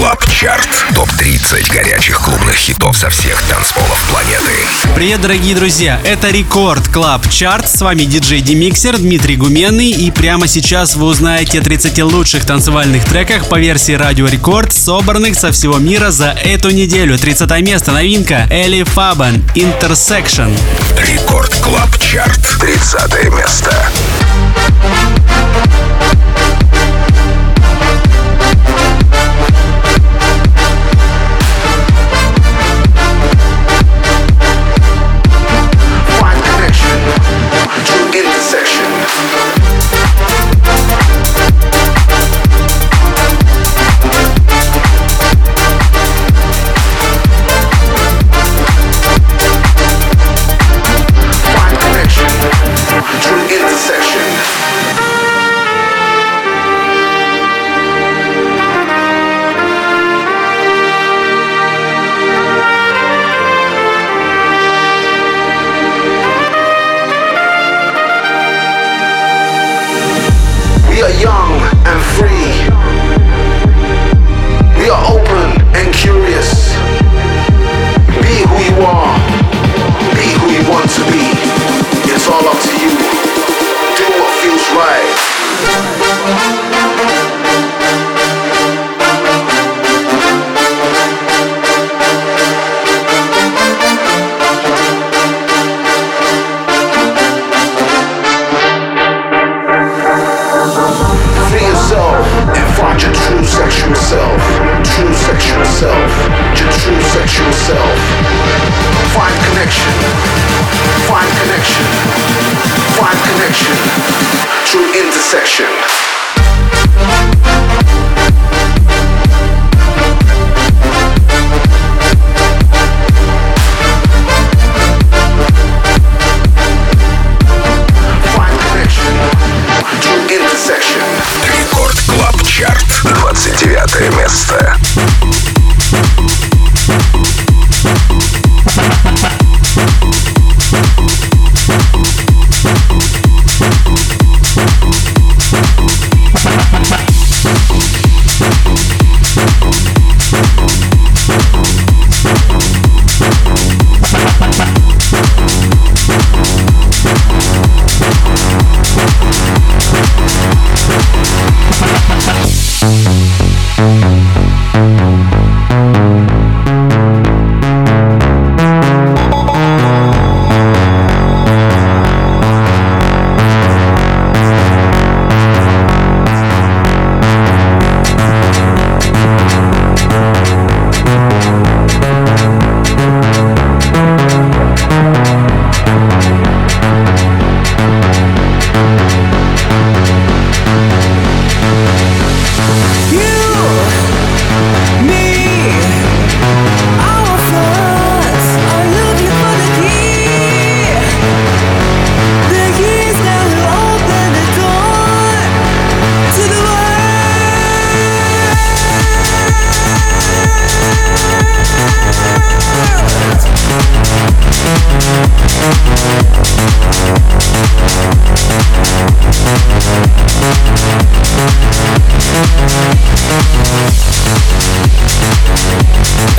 Клаб Чарт. Топ-30 горячих клубных хитов со всех танцполов планеты. Привет, дорогие друзья! Это Рекорд Клаб Чарт. С вами диджей Демиксер Дмитрий Гуменный. И прямо сейчас вы узнаете о 30 лучших танцевальных треках по версии Радио Рекорд, собранных со всего мира за эту неделю. 30 место новинка Элли Фабан Intersection. Рекорд Клаб Чарт. 30 место.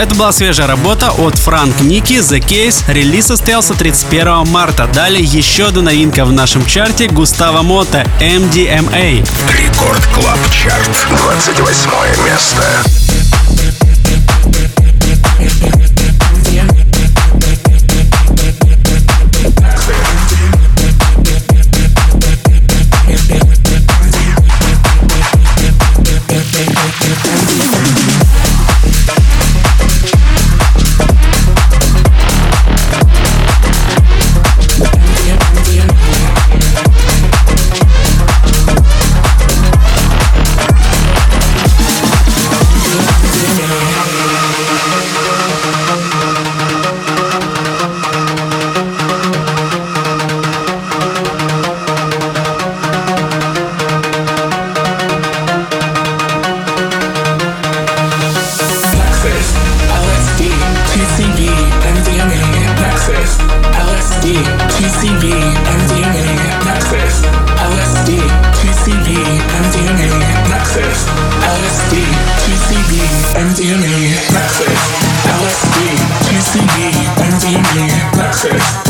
Это была свежая работа от Франк Ники The Case. Релиз состоялся 31 марта. Далее еще одна новинка в нашем чарте Густава Мота MDMA. Рекорд Клаб Чарт. 28 место. Wanna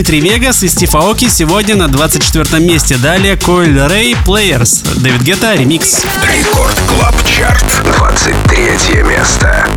Дмитрий Вегас и Стив Аоки сегодня на 24 месте. Далее Койл Рэй Players. Дэвид Гетта ремикс. Рекорд Клаб Чарт. 23 место.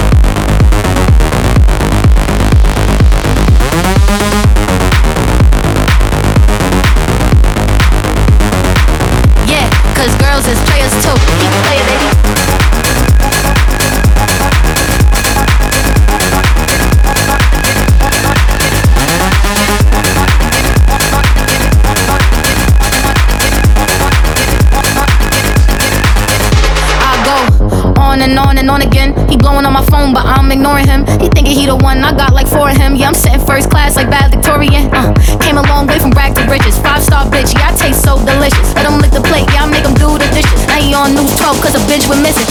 Blowing on my phone, but I'm ignoring him. He thinking he the one, I got like four of him. Yeah, I'm sitting first class like valedictorian. Uh, came a long way from rag to riches. Five star bitch, yeah, I taste so delicious. Let him lick the plate, yeah, I make him do the dishes. Now he on news 12 cause a bitch we're missing.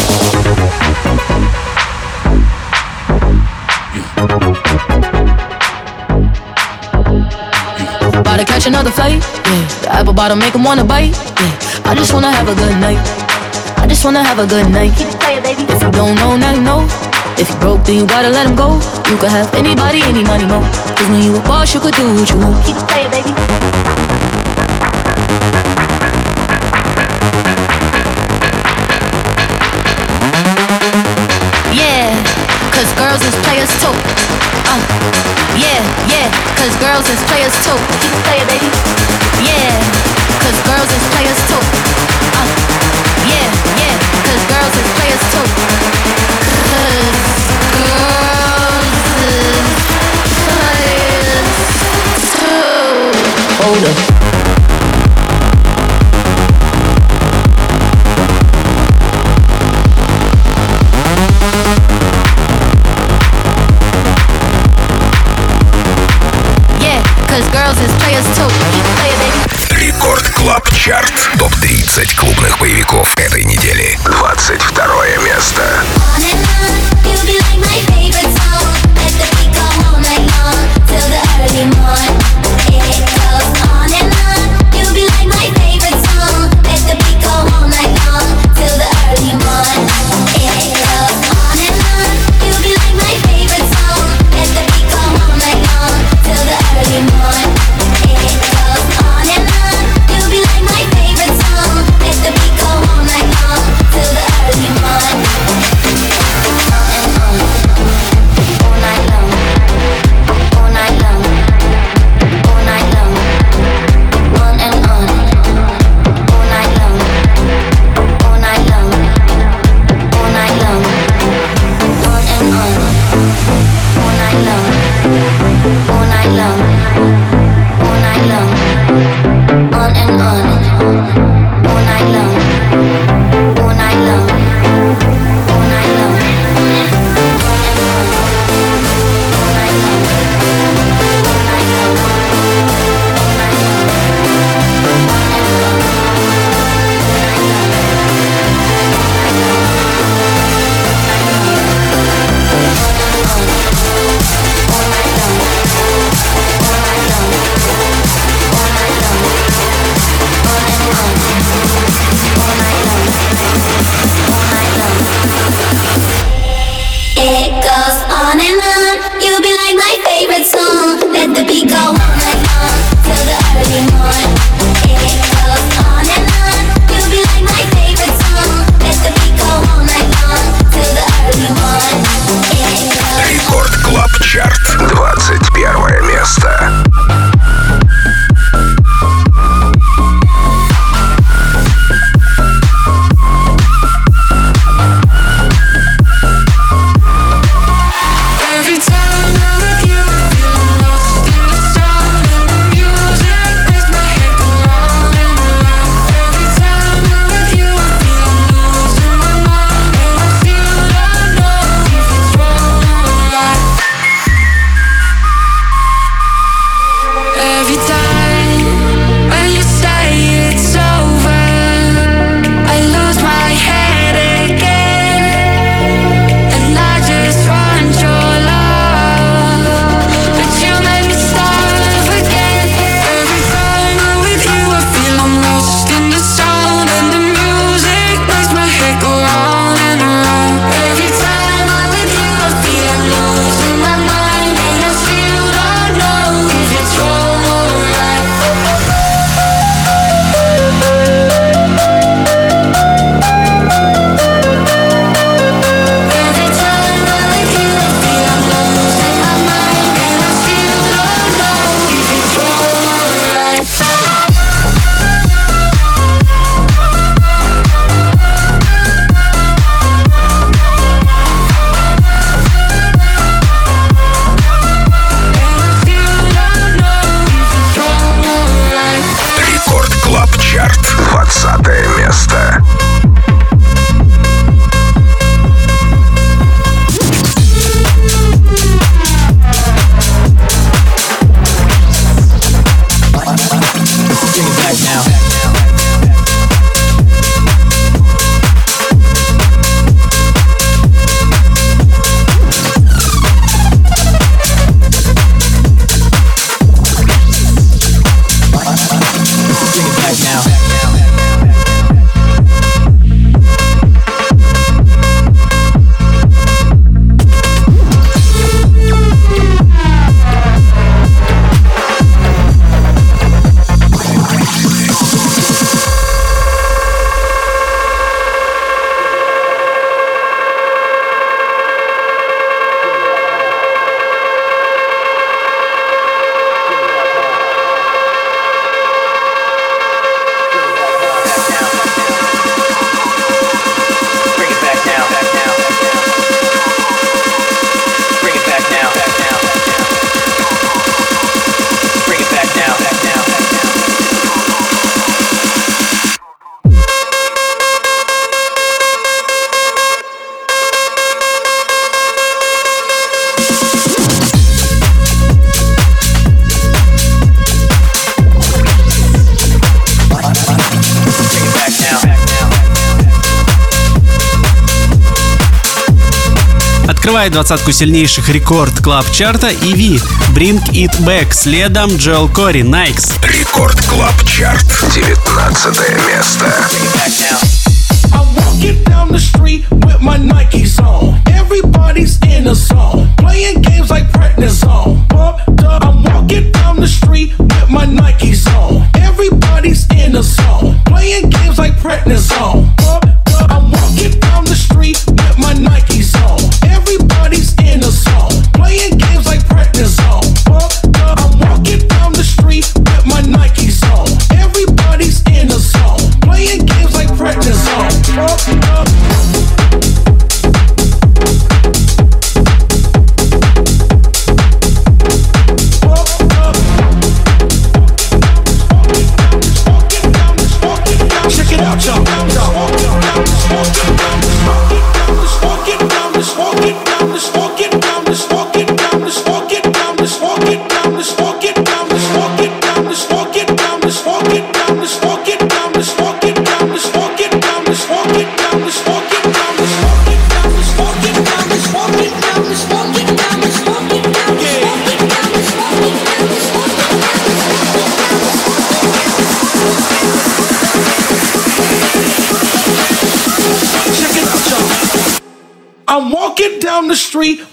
About to catch another flight, yeah. The apple bottom make him wanna bite, yeah. I just wanna have a good night. Just wanna have a good night. Keep it playing, baby. If you don't know, now you know. If you broke, then you gotta let him go. You could have anybody, any money, mo. Cause when you a boss, you could do what you want. Keep it playing, baby. Yeah, cause girls is players too. Uh, yeah, yeah, cause girls is players too. Keep playing, baby. Yeah, cause girls is players too. Girls Топ-30 клубных боевиков этой недели. 22 место. занимает двадцатку сильнейших рекорд клаб чарта Иви, Bring It Back, следом Джоэл Кори, Найкс. Рекорд клаб чарт, 19 место. Get down the street with my Nikes on. Everybody's in the zone, playing games like practice on. Bumped up, I'm walking down the street with my Nikes on. Everybody's in the zone, playing games like practice on. Bumped up, I'm walking down the street with Oh. oh.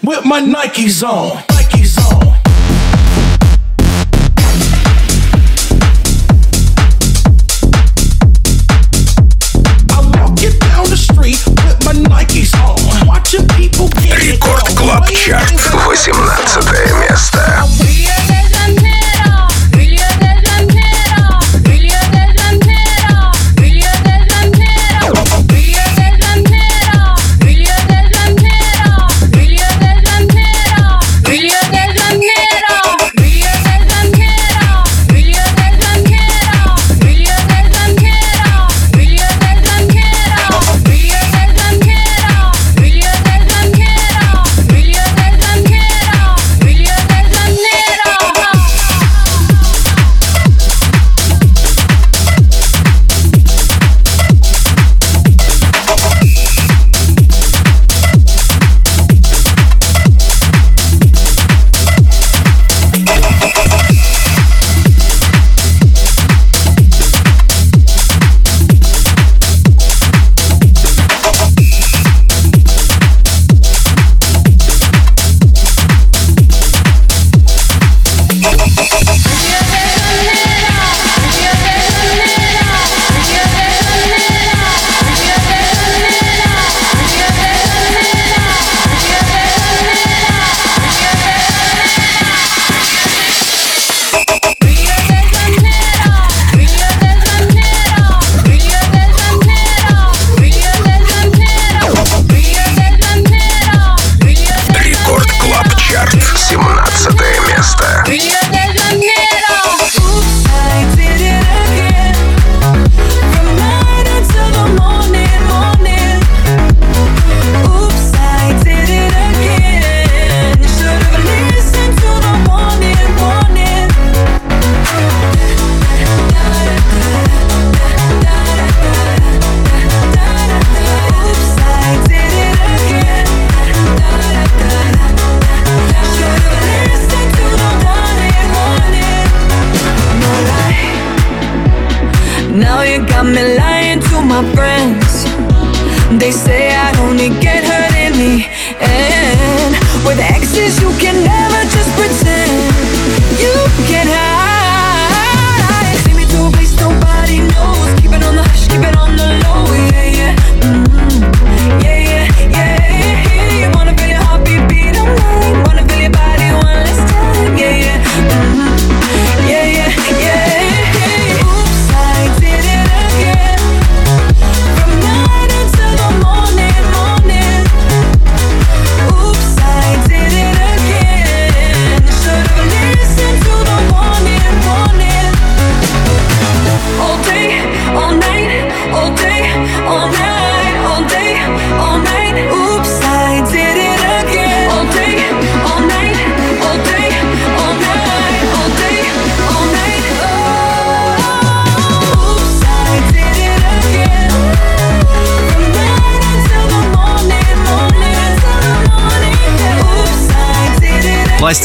with my Nikes on.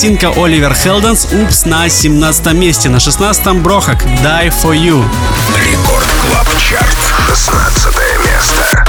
Пластинка Оливер Хелденс «Упс» на 17 месте. На 16-м Брохак «Die for You». Рекорд Клаб Чарт. 16 место.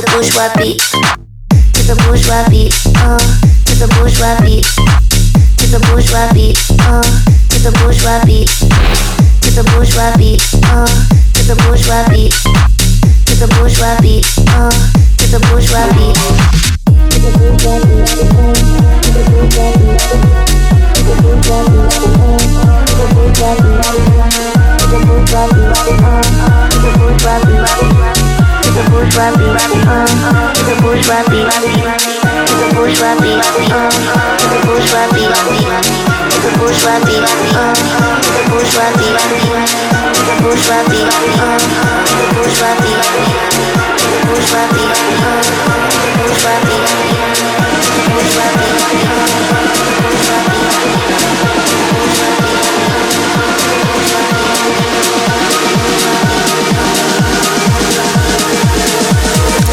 The bourgeois beat. To the bourgeois beat, uh, to the bourgeois beat. To the bourgeois beat, uh, to the bourgeois beat. To the bourgeois beat, uh, to the bourgeois beat. To the bourgeois beat, uh, to the bourgeois beat. To the bourgeois beat, uh, to the bourgeois beat. To the bourgeois beat, uh, to the bourgeois beat. To the bourgeois beat, uh, to the bourgeois beat. To the bourgeois beat, uh, to the bourgeois beat. To the bourgeois beat, uh, to the bourgeois beat. To the bourgeois beat, uh, to the bourgeois beat. To the bourgeois beat, uh, to the bourgeois beat. To the bourgeois beat, the the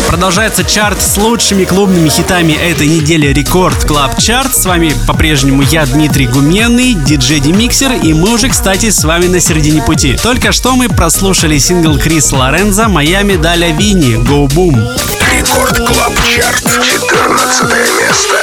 Продолжается чарт с лучшими клубными хитами этой недели Рекорд Клаб Чарт. С вами по-прежнему я, Дмитрий Гуменный, диджей Демиксер, и мы уже, кстати, с вами на середине пути. Только что мы прослушали сингл Крис Лоренза «Моя медаль Винни» «Go Boom». Рекорд Клаб Чарт. 14 место.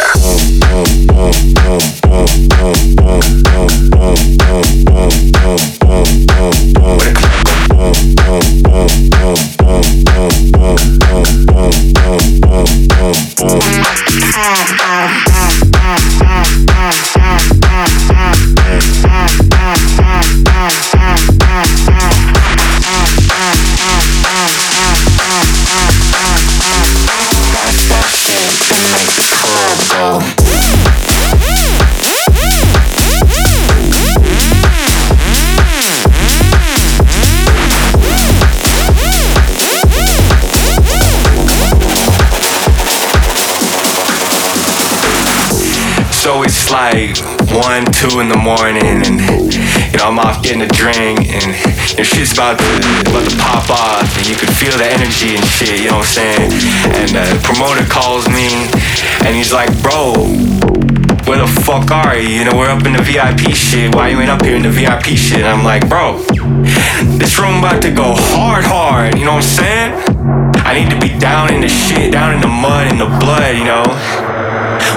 Like one, two in the morning, and you know I'm off getting a drink, and your shit's about to about to pop off, and you can feel the energy and shit. You know what I'm saying? And the promoter calls me, and he's like, "Bro, where the fuck are you? You know we're up in the VIP shit. Why you ain't up here in the VIP shit?" And I'm like, "Bro, this room about to go hard, hard. You know what I'm saying? I need to be down in the shit, down in the mud, in the blood. You know."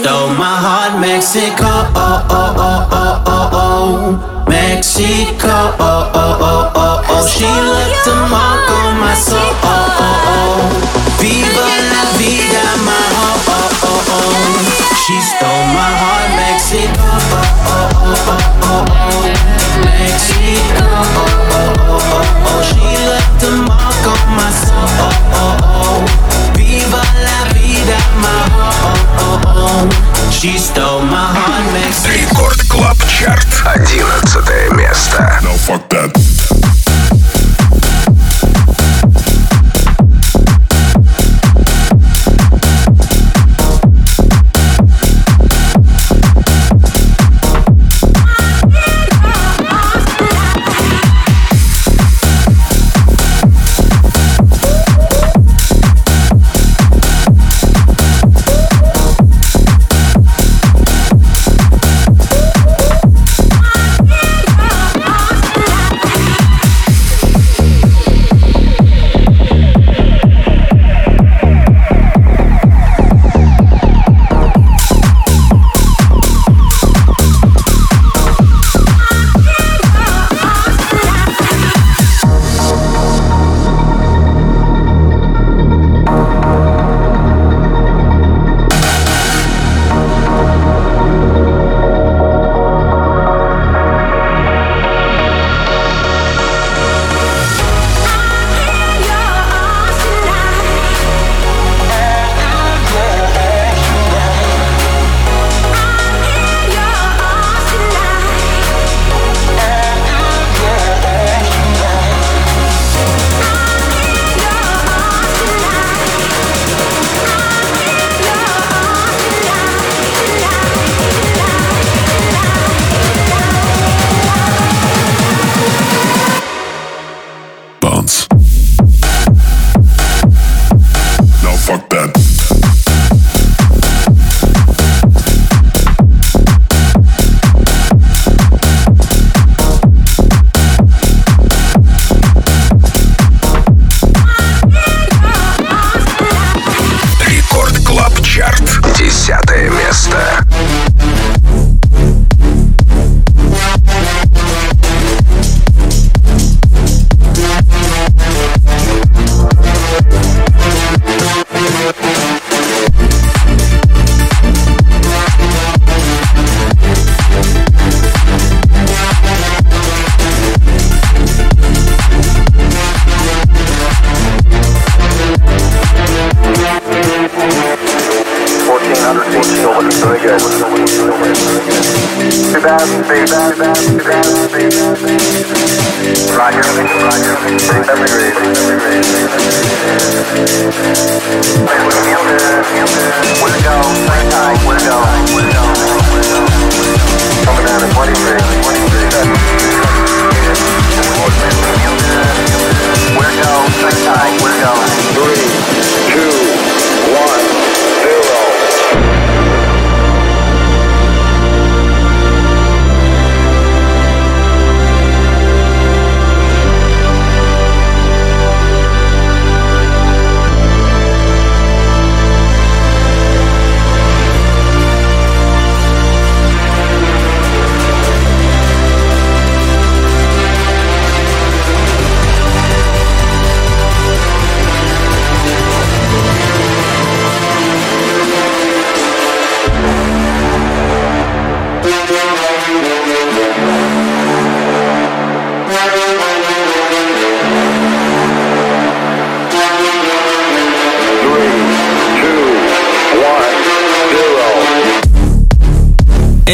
stole my heart, Mexico. Oh, oh, oh, oh, oh, oh. Mexico. Oh, oh, oh, oh, oh. She left a mark on my soul. Oh, oh, oh. Viva la vida, my heart. Oh, oh, oh. She stole my heart, Mexico. Oh, oh, oh, oh, oh, oh. Mexico. Oh, oh, oh, oh, oh. She Рекорд Клаб Чарт. Одиннадцатое место. No, fuck that.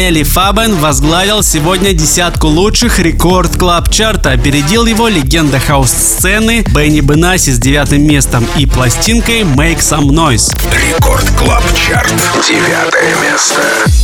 Нелли Фабен возглавил сегодня десятку лучших рекорд клаб чарта. Опередил его легенда хаус-сцены Бенни Бенаси с девятым местом и пластинкой Make Some Noise. Рекорд Клаб Чарт. Девятое место.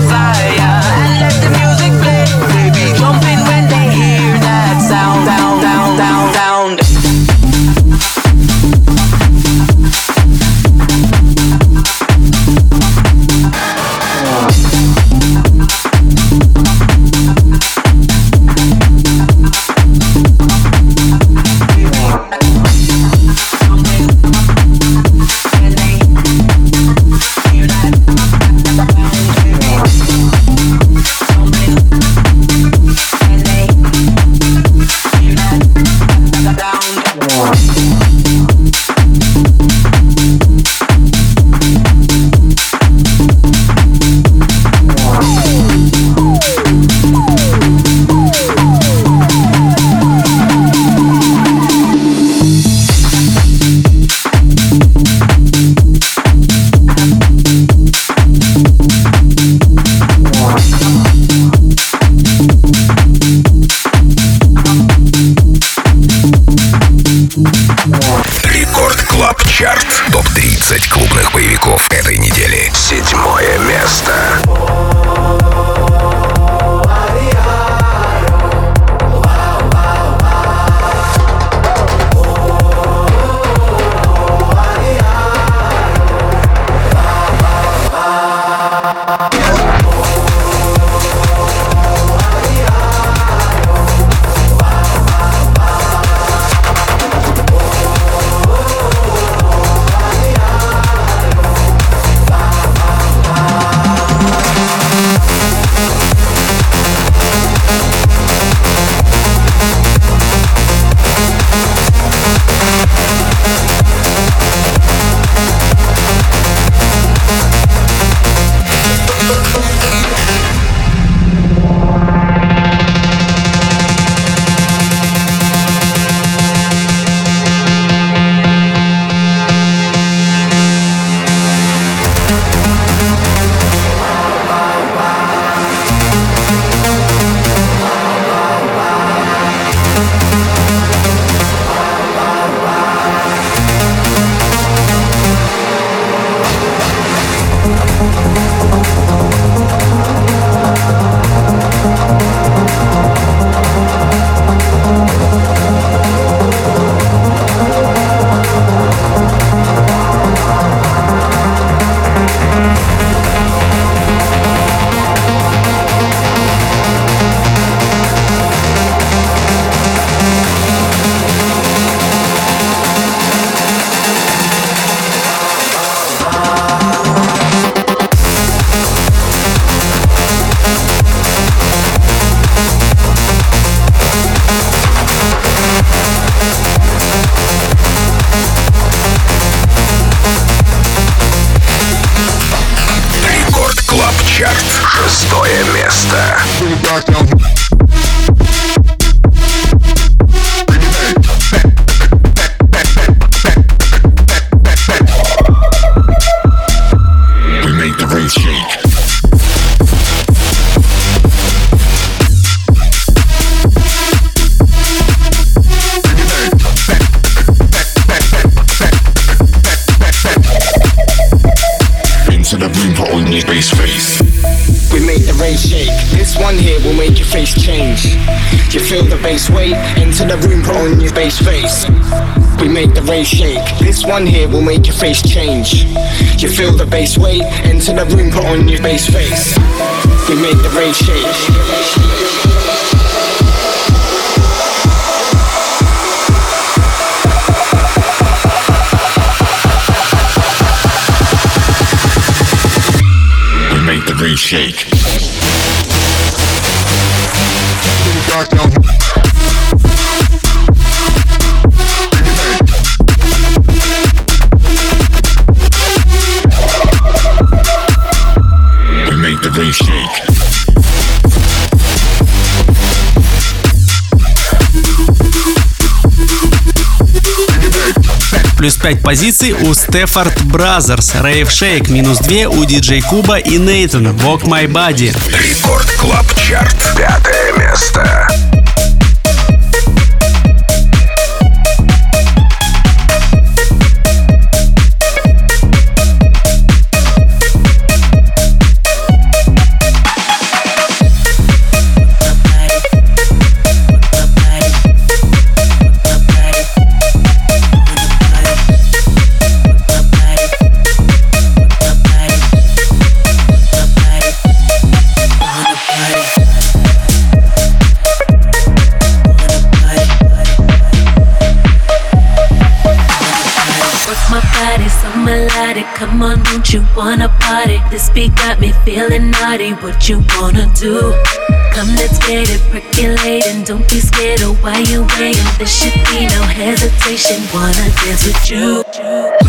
survive. Bass face. We make the rave shake. This one here will make your face change. You feel the bass weight, enter the room, put on your bass face. We make the rave shake. We make the rave shake. Плюс 5 позиций у Стефорд Бразерс. Рейв Шейк. Минус 2 у Диджей Куба и Нейтан. Walk My Body. Рекорд Клаб Чарт. Пятое место. Come you wanna party? This beat got me feeling naughty. What you wanna do? Come, let's get it percolating. Don't be scared of why you waiting. There should be no hesitation. Wanna dance with you?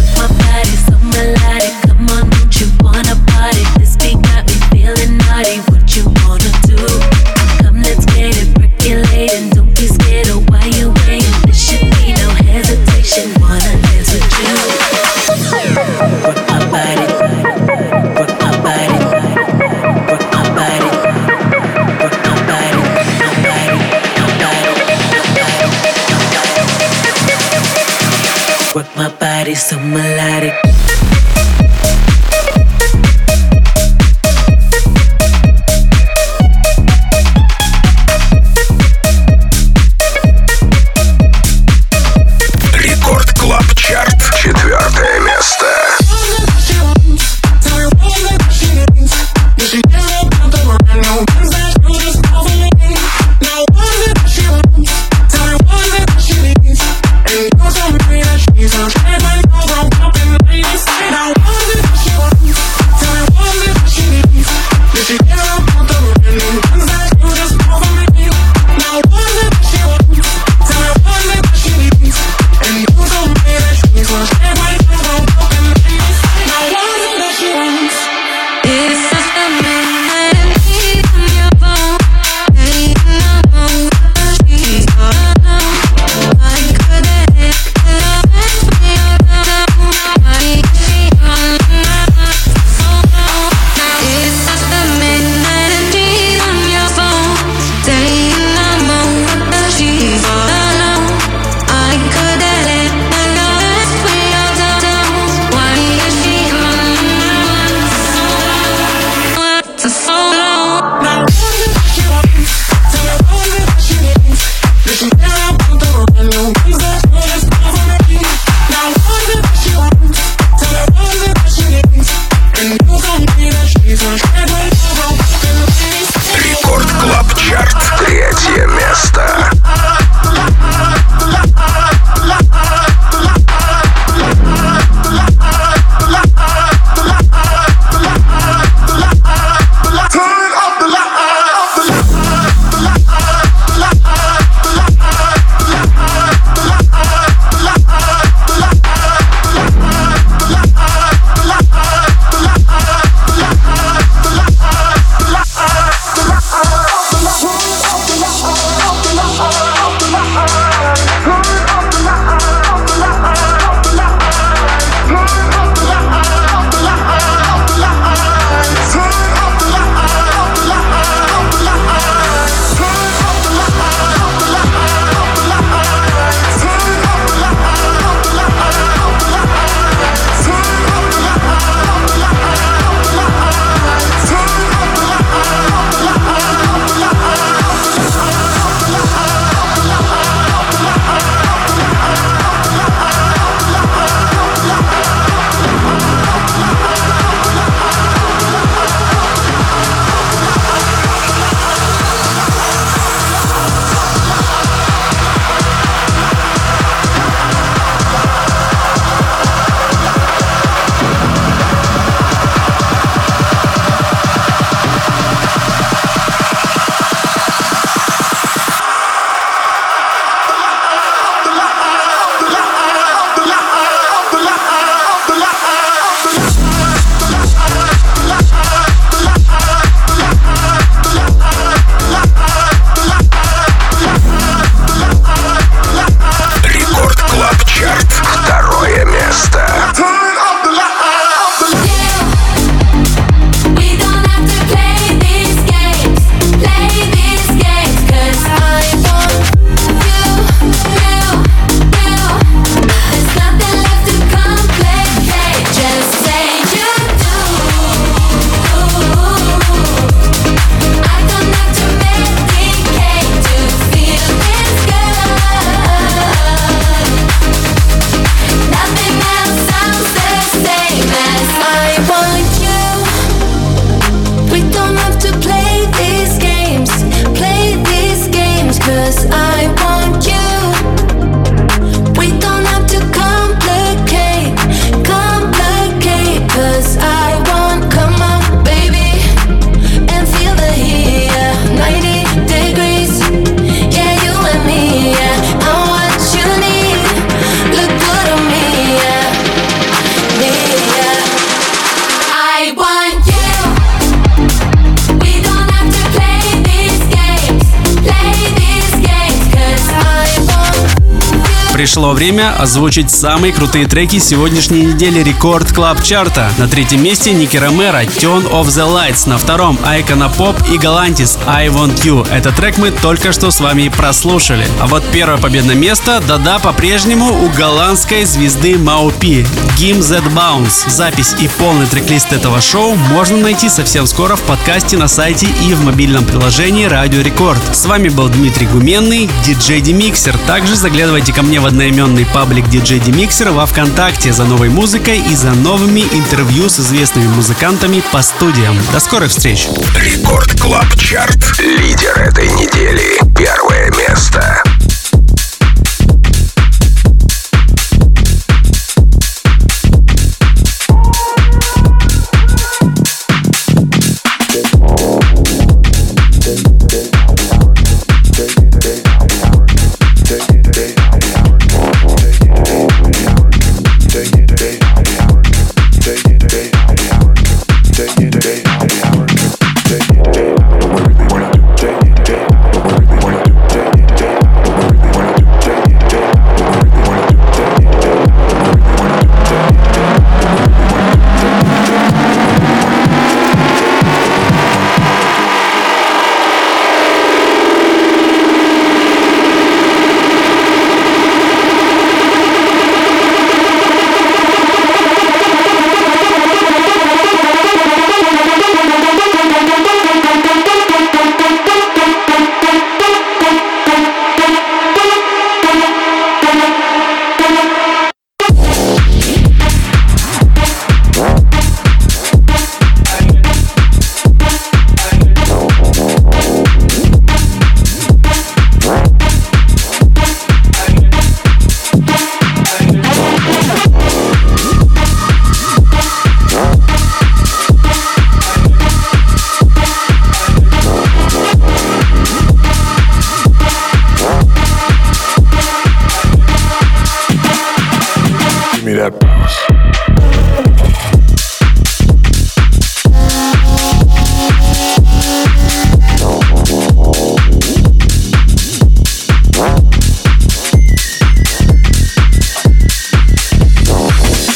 Пришло время озвучить самые крутые треки сегодняшней недели Рекорд Клаб Чарта. На третьем месте Ники Ромеро Turn of the Lights, на втором Айкона Поп и Галантис I Want You. Этот трек мы только что с вами прослушали. А вот первое победное место, да-да, по-прежнему у голландской звезды Маупи Gim Z Bounce. Запись и полный трек-лист этого шоу можно найти совсем скоро в подкасте на сайте и в мобильном приложении Радио Рекорд. С вами был Дмитрий Гуменный, диджей Демиксер. Также заглядывайте ко мне в одноименный паблик диджей Демиксер во Вконтакте за новой музыкой и за новыми интервью с известными музыкантами по студиям. До скорых встреч! Рекорд Клаб Чарт. Лидер этой недели. Первое место.